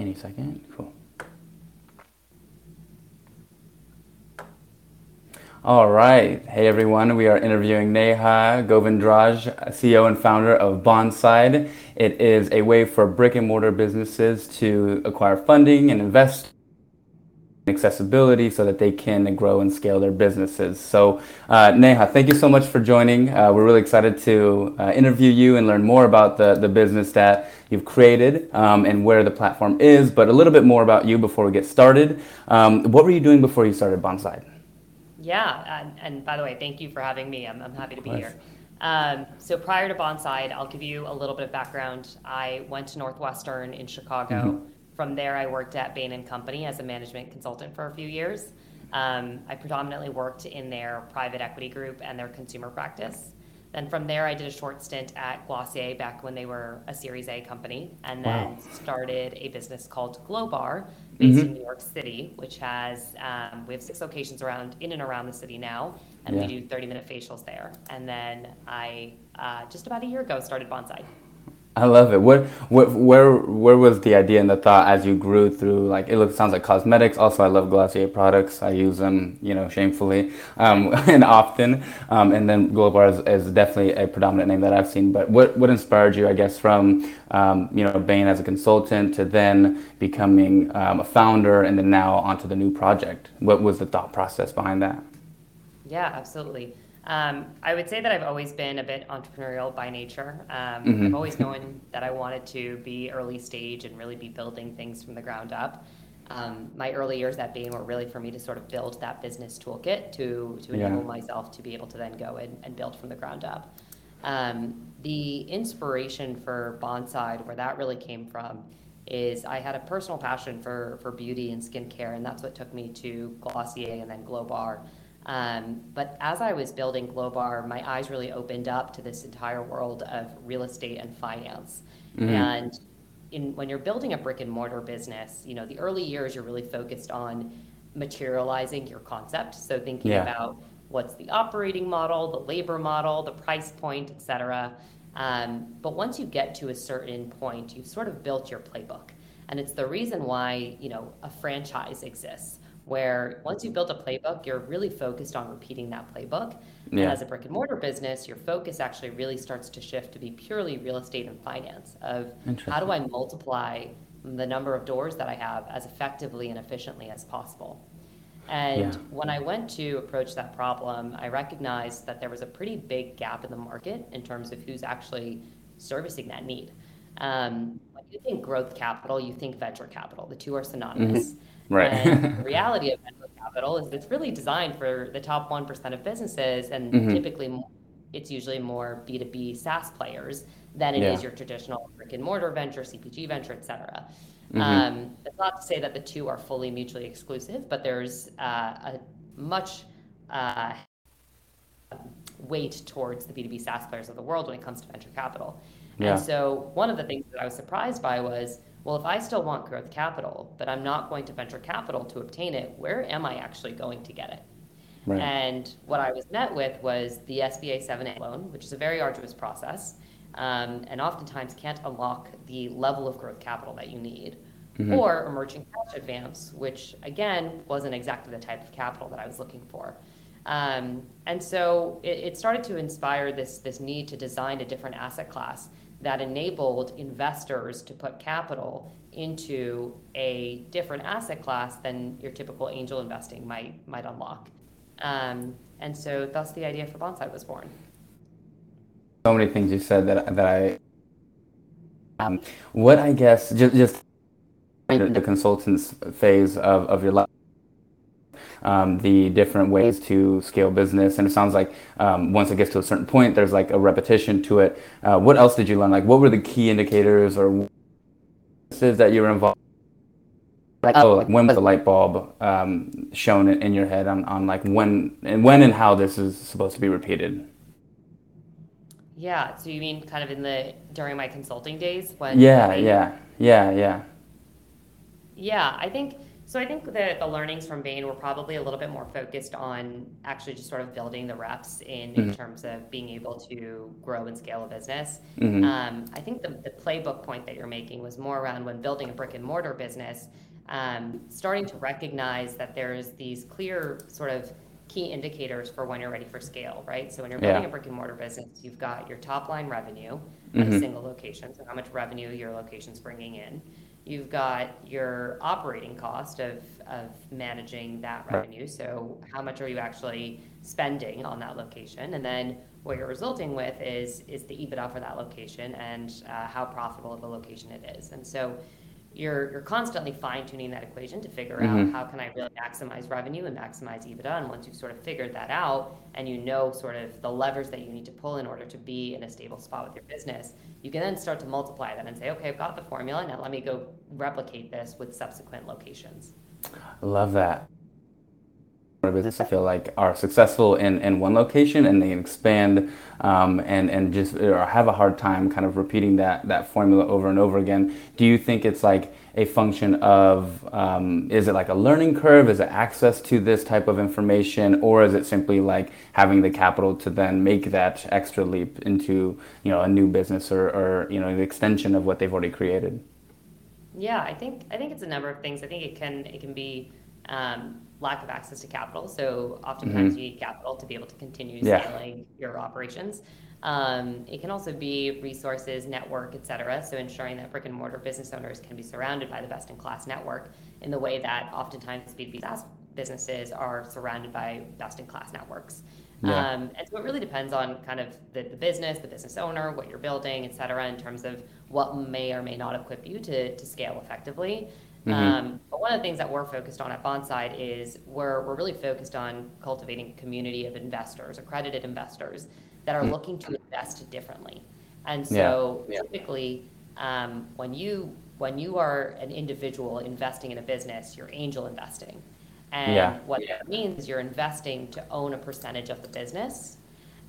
Any second. Cool. All right. Hey, everyone. We are interviewing Neha Govindraj, CEO and founder of Bonside. It is a way for brick and mortar businesses to acquire funding and invest accessibility so that they can grow and scale their businesses. So, uh, Neha, thank you so much for joining. Uh, we're really excited to uh, interview you and learn more about the, the business that you've created um, and where the platform is, but a little bit more about you before we get started. Um, what were you doing before you started Bonside? Yeah, and, and, by the way, thank you for having me. I'm, I'm happy to be here. Um, so prior to Bonside, I'll give you a little bit of background. I went to Northwestern in Chicago. Mm-hmm. From there, I worked at Bain and Company as a management consultant for a few years. Um, I predominantly worked in their private equity group and their consumer practice. Then from there, I did a short stint at Glossier back when they were a Series A company, and then wow. started a business called Glowbar based mm-hmm. in New York City, which has um, we have six locations around in and around the city now, and yeah. we do 30 minute facials there. And then I uh, just about a year ago started Bonside. I love it. What, what, where, where was the idea and the thought as you grew through? Like, it looks sounds like cosmetics. Also, I love Glossier products. I use them, you know, shamefully um, and often. Um, and then Glowbar is, is, definitely a predominant name that I've seen. But what, what inspired you, I guess, from um, you know Bain as a consultant to then becoming um, a founder and then now onto the new project? What was the thought process behind that? Yeah, absolutely. Um, I would say that I've always been a bit entrepreneurial by nature. Um, mm-hmm. I've always known that I wanted to be early stage and really be building things from the ground up. Um, my early years at Bain were really for me to sort of build that business toolkit to to enable yeah. myself to be able to then go in and build from the ground up. Um, the inspiration for Bonside, where that really came from, is I had a personal passion for for beauty and skincare, and that's what took me to Glossier and then Glowbar. Um, but as I was building Glowbar, my eyes really opened up to this entire world of real estate and finance. Mm-hmm. And in, when you're building a brick and mortar business, you know, the early years you're really focused on materializing your concept. So thinking yeah. about what's the operating model, the labor model, the price point, et cetera. Um, but once you get to a certain point, you've sort of built your playbook. And it's the reason why, you know, a franchise exists where once you've built a playbook, you're really focused on repeating that playbook. Yeah. And as a brick and mortar business, your focus actually really starts to shift to be purely real estate and finance of how do I multiply the number of doors that I have as effectively and efficiently as possible. And yeah. when I went to approach that problem, I recognized that there was a pretty big gap in the market in terms of who's actually servicing that need. Um, when you think growth capital, you think venture capital. The two are synonymous. Mm-hmm. Right. And the reality of venture capital is it's really designed for the top 1% of businesses, and mm-hmm. typically it's usually more B2B SaaS players than it yeah. is your traditional brick and mortar venture, CPG venture, et cetera. Mm-hmm. Um, it's not to say that the two are fully mutually exclusive, but there's uh, a much uh, weight towards the B2B SaaS players of the world when it comes to venture capital. Yeah. And so one of the things that I was surprised by was well, if I still want growth capital, but I'm not going to venture capital to obtain it, where am I actually going to get it? Right. And what I was met with was the SBA 7A loan, which is a very arduous process, um, and oftentimes can't unlock the level of growth capital that you need, mm-hmm. or merchant cash advance, which again wasn't exactly the type of capital that I was looking for. Um, and so it, it started to inspire this this need to design a different asset class that enabled investors to put capital into a different asset class than your typical angel investing might might unlock. Um, and so thus the idea for Bondside was born. So many things you said that that I um, what I guess just just the consultants phase of, of your life um, the different ways to scale business. And it sounds like um, once it gets to a certain point, there's like a repetition to it. Uh, what else did you learn? Like, what were the key indicators or things that you were involved? Like, oh, like when was the light bulb um, shown in your head on, on like when and when and how this is supposed to be repeated? Yeah. So you mean kind of in the during my consulting days when? Yeah, yeah, yeah, yeah. Yeah, I think So I think that the learnings from Bain were probably a little bit more focused on actually just sort of building the reps in, mm-hmm. in terms of being able to grow and scale a business. Mm-hmm. Um, I think the, the playbook point that you're making was more around when building a brick and mortar business, um, starting to recognize that there's these clear sort of key indicators for when you're ready for scale, right? So when you're building yeah. a brick and mortar business, you've got your top line revenue mm-hmm. at a single location, so how much revenue your location's bringing in. You've got your operating cost of, of managing that revenue. So, how much are you actually spending on that location? And then what you're resulting with is, is the EBITDA for that location and uh, how profitable of a location it is. And so, you're you're constantly fine tuning that equation to figure mm-hmm. out how can I really maximize revenue and maximize EBITDA. And once you've sort of figured that out and you know sort of the levers that you need to pull in order to be in a stable spot with your business, you can then start to multiply that and say, okay, I've got the formula. Now let me go replicate this with subsequent locations. Love that business I feel like are successful in, in one location and they expand um, and and just or have a hard time kind of repeating that that formula over and over again. Do you think it's like a function of um, is it like a learning curve? Is it access to this type of information, or is it simply like having the capital to then make that extra leap into you know a new business or, or you know the extension of what they've already created? Yeah, I think I think it's a number of things. I think it can it can be um, lack of access to capital. So oftentimes mm-hmm. you need capital to be able to continue scaling yeah. your operations. Um, it can also be resources, network, et cetera. So ensuring that brick and mortar business owners can be surrounded by the best in class network in the way that oftentimes B2B SaaS businesses are surrounded by best in class networks. Yeah. Um, and so it really depends on kind of the, the, business, the business owner, what you're building, et cetera, in terms of what may or may not equip you to, to scale effectively. Mm-hmm. Um, but one of the things that we're focused on at Bonside is we're, we're really focused on cultivating a community of investors, accredited investors that are mm-hmm. looking to invest differently. And so yeah. typically, um, when you when you are an individual investing in a business, you're angel investing. And yeah. what that means is you're investing to own a percentage of the business.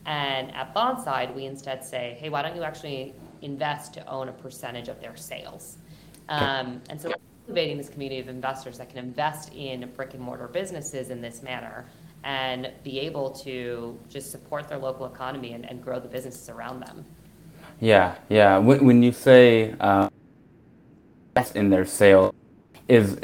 And at Bonside, we instead say, hey, why don't you actually invest to own a percentage of their sales? Um, and so cultivating this community of investors that can invest in brick and mortar businesses in this manner and be able to just support their local economy and, and grow the businesses around them. Yeah, yeah. When, when you say uh, in their sale, is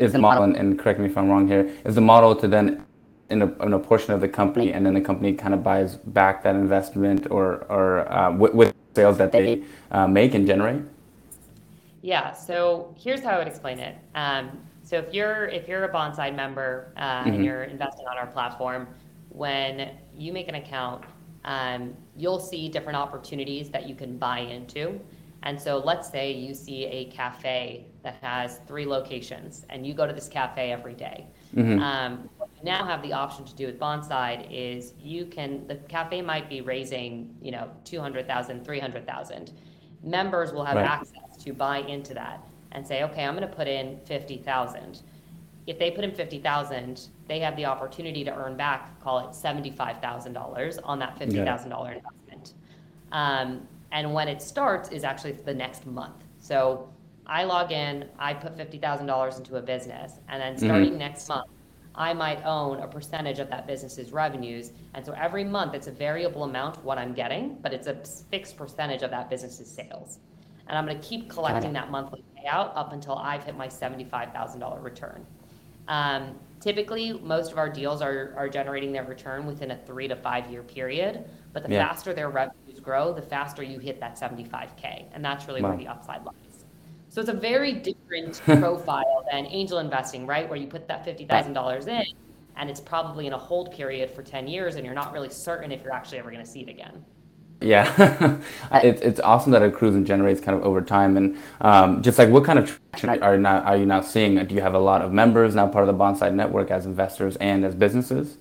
is the model, and, and correct me if I'm wrong here, is the model to then in a, in a portion of the company, and then the company kind of buys back that investment or or uh, with, with, sales that they uh, make and generate? Yeah. So here's how I would explain it. Um, so if you're if you're a Bonside member uh, mm-hmm. and you're investing on our platform, when you make an account, um, you'll see different opportunities that you can buy into. And so let's say you see a cafe that has three locations, and you go to this cafe every day. Mm-hmm. Um, what you now have the option to do with Bonside is you can the cafe might be raising you know 200,000, 300,000. Members will have right. access to buy into that and say, okay, I'm going to put in 50,000. If they put in 50,000, they have the opportunity to earn back, call it $75,000 on that $50,000 investment. Um, and when it starts is actually the next month. So I log in, I put $50,000 into a business, and then mm-hmm. starting mm-hmm. next month, I might own a percentage of that business's revenues. And so every month it's a variable amount what I'm getting, but it's a fixed percentage of that business's sales and I'm going to keep collecting that monthly payout up until I've hit my $75,000 return. Um, typically, most of our deals are, are generating their return within a three to five year period, but the yeah. faster their revenues grow, the faster you hit that 75K. And that's really wow. where the upside lies. So it's a very different profile than angel investing, right? Where you put that $50,000 in and it's probably in a hold period for 10 years and you're not really certain if you're actually ever going to see it again. Yeah, it's it's awesome that it accrues and generates kind of over time, and um, just like what kind of traction are now are you now seeing? Do you have a lot of members now part of the Bonside network as investors and as businesses?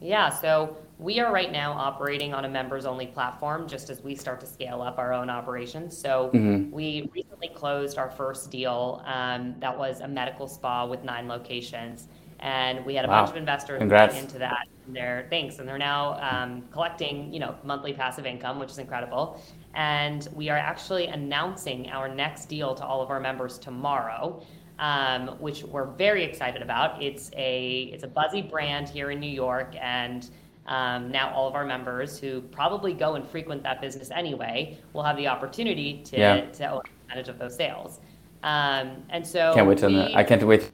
Yeah, so we are right now operating on a members only platform just as we start to scale up our own operations. So mm-hmm. we recently closed our first deal um, that was a medical spa with nine locations and we had a wow. bunch of investors Congrats. into that. And they're and they're now um, collecting, you know, monthly passive income, which is incredible. and we are actually announcing our next deal to all of our members tomorrow. Um, which we're very excited about. It's a it's a buzzy brand here in New York, and um, now all of our members who probably go and frequent that business anyway will have the opportunity to yeah. to own advantage of those sales. Um, and so can't wait till we, I can't wait.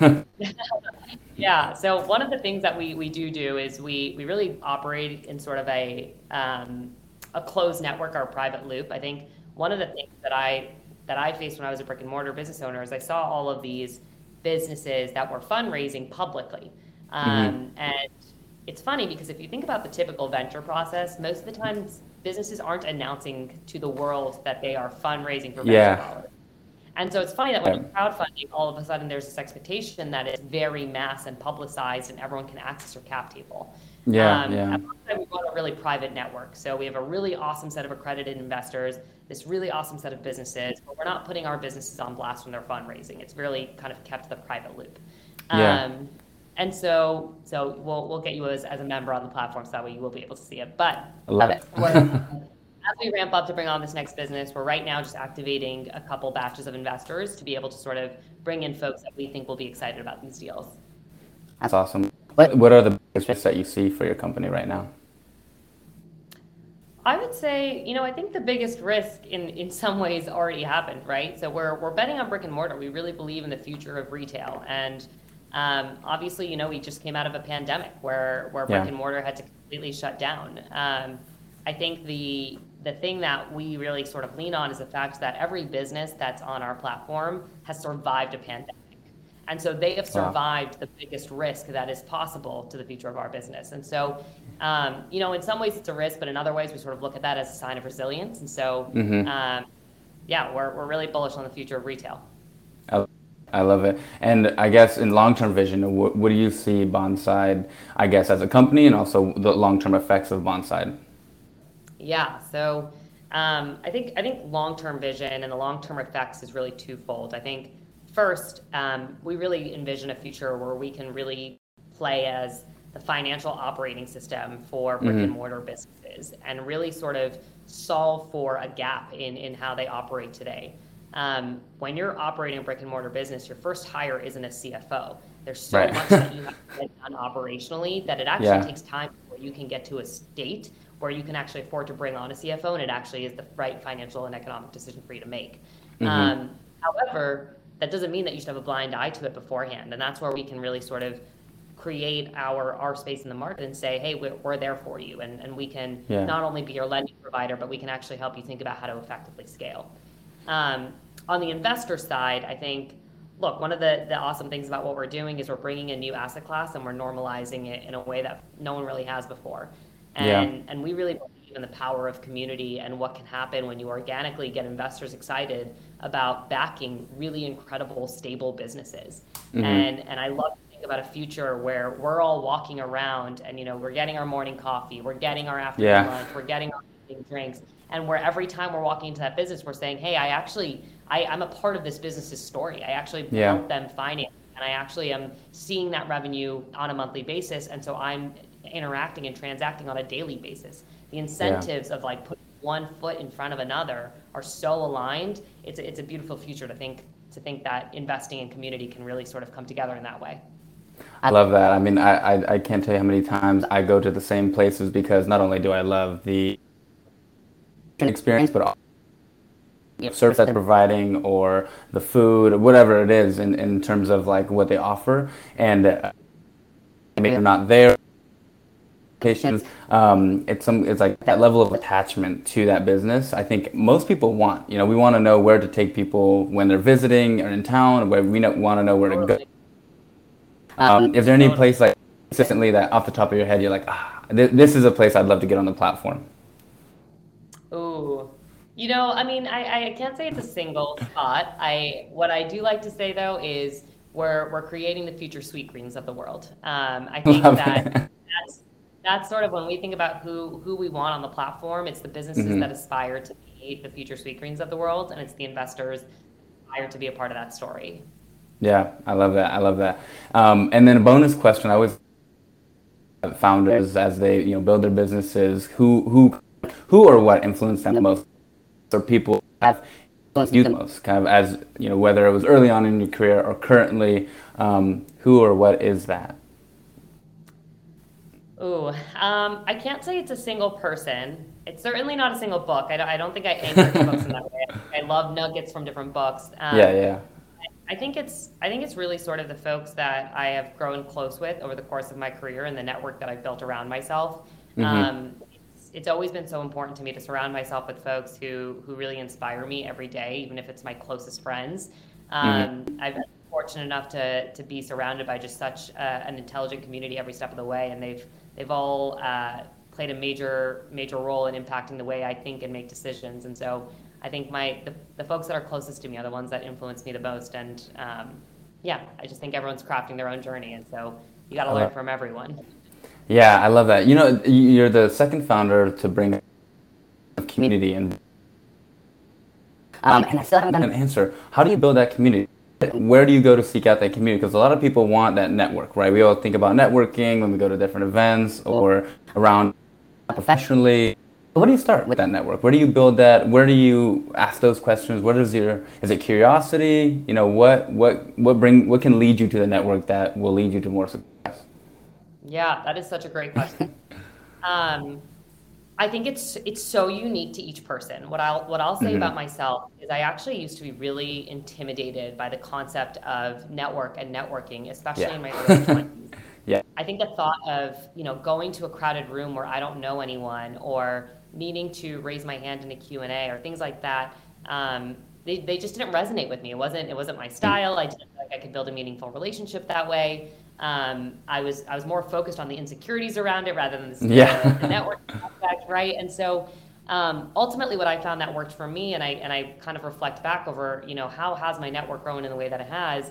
yeah. So one of the things that we we do do is we we really operate in sort of a um, a closed network or private loop. I think one of the things that I that I faced when I was a brick and mortar business owner is I saw all of these businesses that were fundraising publicly. Mm-hmm. Um, mm-hmm. And it's funny because if you think about the typical venture process, most of the times businesses aren't announcing to the world that they are fundraising for venture yeah. dollars. And so it's funny that when you're crowdfunding, all of a sudden there's this expectation that it's very mass and publicized and everyone can access your cap table. Yeah, um, yeah. we run a really private network. So we have a really awesome set of accredited investors, this really awesome set of businesses, but we're not putting our businesses on blast when they're fundraising. It's really kind of kept the private loop. Yeah. Um, and so, so we'll, we'll get you as, as a member on the platform so that way you will be able to see it. But I love it. as we ramp up to bring on this next business, we're right now just activating a couple batches of investors to be able to sort of bring in folks that we think will be excited about these deals. That's awesome. What, what are the biggest risks that you see for your company right now? I would say, you know, I think the biggest risk in, in some ways already happened, right? So we're, we're betting on brick and mortar. We really believe in the future of retail. And um, obviously, you know, we just came out of a pandemic where, where brick yeah. and mortar had to completely shut down. Um, I think the the thing that we really sort of lean on is the fact that every business that's on our platform has survived a pandemic. And so they have survived wow. the biggest risk that is possible to the future of our business. And so, um, you know, in some ways it's a risk, but in other ways we sort of look at that as a sign of resilience. And so, mm-hmm. um, yeah, we're, we're really bullish on the future of retail. I, love it. And I guess in long-term vision, what, what do you see Bonside, I guess, as a company and also the long-term effects of Bonside? Yeah. So um, I think I think long-term vision and the long-term effects is really twofold. I think First, um, we really envision a future where we can really play as the financial operating system for brick mm-hmm. and mortar businesses and really sort of solve for a gap in, in how they operate today. Um, when you're operating a brick and mortar business, your first hire isn't a CFO. There's so right. much that you have to get done operationally that it actually yeah. takes time before you can get to a state where you can actually afford to bring on a CFO and it actually is the right financial and economic decision for you to make. Mm-hmm. Um, however, that doesn't mean that you should have a blind eye to it beforehand. And that's where we can really sort of create our our space in the market and say, hey, we're, we're there for you, and and we can yeah. not only be your lending provider, but we can actually help you think about how to effectively scale. Um, on the investor side, I think. Look, one of the, the awesome things about what we're doing is we're bringing a new asset class and we're normalizing it in a way that no one really has before. And, yeah. and we really believe in the power of community and what can happen when you organically get investors excited about backing really incredible, stable businesses. Mm-hmm. And and I love to think about a future where we're all walking around and you know we're getting our morning coffee, we're getting our afternoon yeah. lunch, we're getting our drinks, and where every time we're walking into that business, we're saying, hey, I actually I, I'm a part of this business's story. I actually yeah. help them finance, and I actually am seeing that revenue on a monthly basis, and so I'm interacting and transacting on a daily basis. The incentives yeah. of like putting one foot in front of another are so aligned. It's a, it's a beautiful future to think to think that investing in community can really sort of come together in that way. I love that. I mean, I, I, I can't tell you how many times I go to the same places because not only do I love the experience, but also the service that they're providing or the food, whatever it is in, in terms of like what they offer. And uh, maybe they're not there um, it's some it's like that level of attachment to that business. I think most people want. You know, we want to know where to take people when they're visiting or in town. Where we want to know where to go. Um, is there any place like consistently that off the top of your head you're like, ah, th- this is a place I'd love to get on the platform? Oh, you know, I mean, I, I can't say it's a single spot. I what I do like to say though is we're we're creating the future sweet greens of the world. Um, I think Love that that's that's sort of when we think about who who we want on the platform. It's the businesses mm-hmm. that aspire to be the future sweet greens of the world, and it's the investors aspire to be a part of that story. Yeah, I love that. I love that. Um, and then a bonus question: I always founders as they you know build their businesses who who who or what influenced them the most, or people have influenced you the most, kind of as you know, whether it was early on in your career or currently, um, who or what is that? Ooh, um, I can't say it's a single person. It's certainly not a single book. I don't, I don't think I anchor books in that way. I love nuggets from different books. Um, yeah, yeah. I think it's I think it's really sort of the folks that I have grown close with over the course of my career and the network that I've built around myself. Mm-hmm. Um, it's, it's, always been so important to me to surround myself with folks who who really inspire me every day, even if it's my closest friends. Um, mm-hmm. I've been fortunate enough to to be surrounded by just such uh, an intelligent community every step of the way, and they've they've all uh, played a major major role in impacting the way I think and make decisions. And so I think my the, the folks that are closest to me are the ones that influence me the most. And um, yeah, I just think everyone's crafting their own journey, and so you got to learn from everyone. Yeah, I love that. You know, you're the second founder to bring a community and um, and I still haven't got an answer. How do you build that community? Where do you go to seek out that community? Because a lot of people want that network, right? We all think about networking when we go to different events or around professionally. Where do you start with that network? Where do you build that? Where do you ask those questions? What is your is it curiosity? You know, what what what bring what can lead you to the network that will lead you to more success? Yeah, that is such a great question. um, I think it's it's so unique to each person. What I'll what I'll say mm-hmm. about myself is I actually used to be really intimidated by the concept of network and networking, especially yeah. in my early twenties. yeah. I think the thought of, you know, going to a crowded room where I don't know anyone or needing to raise my hand in a Q&A or things like that, um, they, they just didn't resonate with me. It wasn't it wasn't my style. I didn't feel like I could build a meaningful relationship that way. Um, I was I was more focused on the insecurities around it rather than the, yeah. the, network aspect, right? And so um, ultimately, what I found that worked for me, and I and I kind of reflect back over, you know, how has my network grown in the way that it has,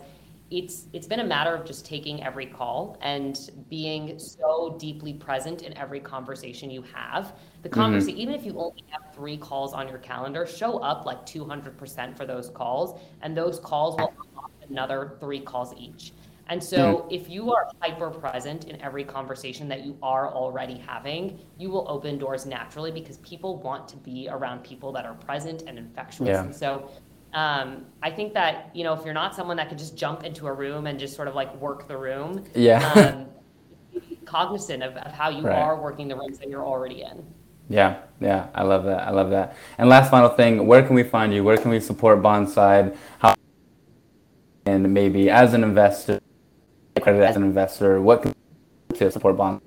it's it's been a matter of just taking every call and being so deeply present in every conversation you have. The conversation, mm-hmm. even if you only have three calls on your calendar, show up like 200% for those calls, and those calls will unlock another three calls each. And so, mm-hmm. if you are hyper present in every conversation that you are already having, you will open doors naturally because people want to be around people that are present and infectious. Yeah. And so, um, I think that you know if you're not someone that can just jump into a room and just sort of like work the room, yeah, um, cognizant of, of, how you right. are working the rooms that you're already in. Yeah, yeah, I love that. I love that. And last final thing, where can we find you? Where can we support Bonside? How and maybe as an investor, as an investor, what can to support Bonside?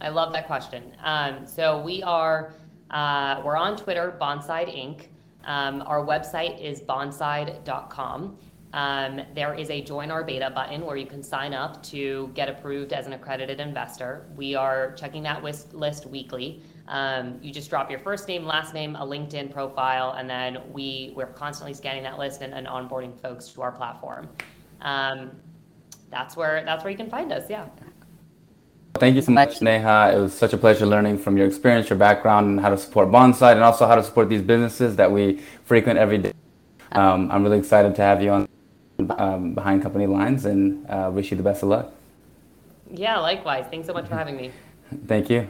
I love that question. Um, so we are uh, we're on Twitter, Bonside Inc. Um, our website is bonside.com. Um, there is a join our beta button where you can sign up to get approved as an accredited investor. We are checking that list, list weekly. Um, you just drop your first name, last name, a LinkedIn profile, and then we, we're constantly scanning that list and, and onboarding folks to our platform. Um, that's where that's where you can find us. Yeah. Thank you so much, Neha. It was such a pleasure learning from your experience, your background, and how to support Bonside, and also how to support these businesses that we frequent every day. Um, I'm really excited to have you on um, Behind Company Lines, and uh, wish you the best of luck. Yeah, likewise. Thanks so much for having me. Thank you.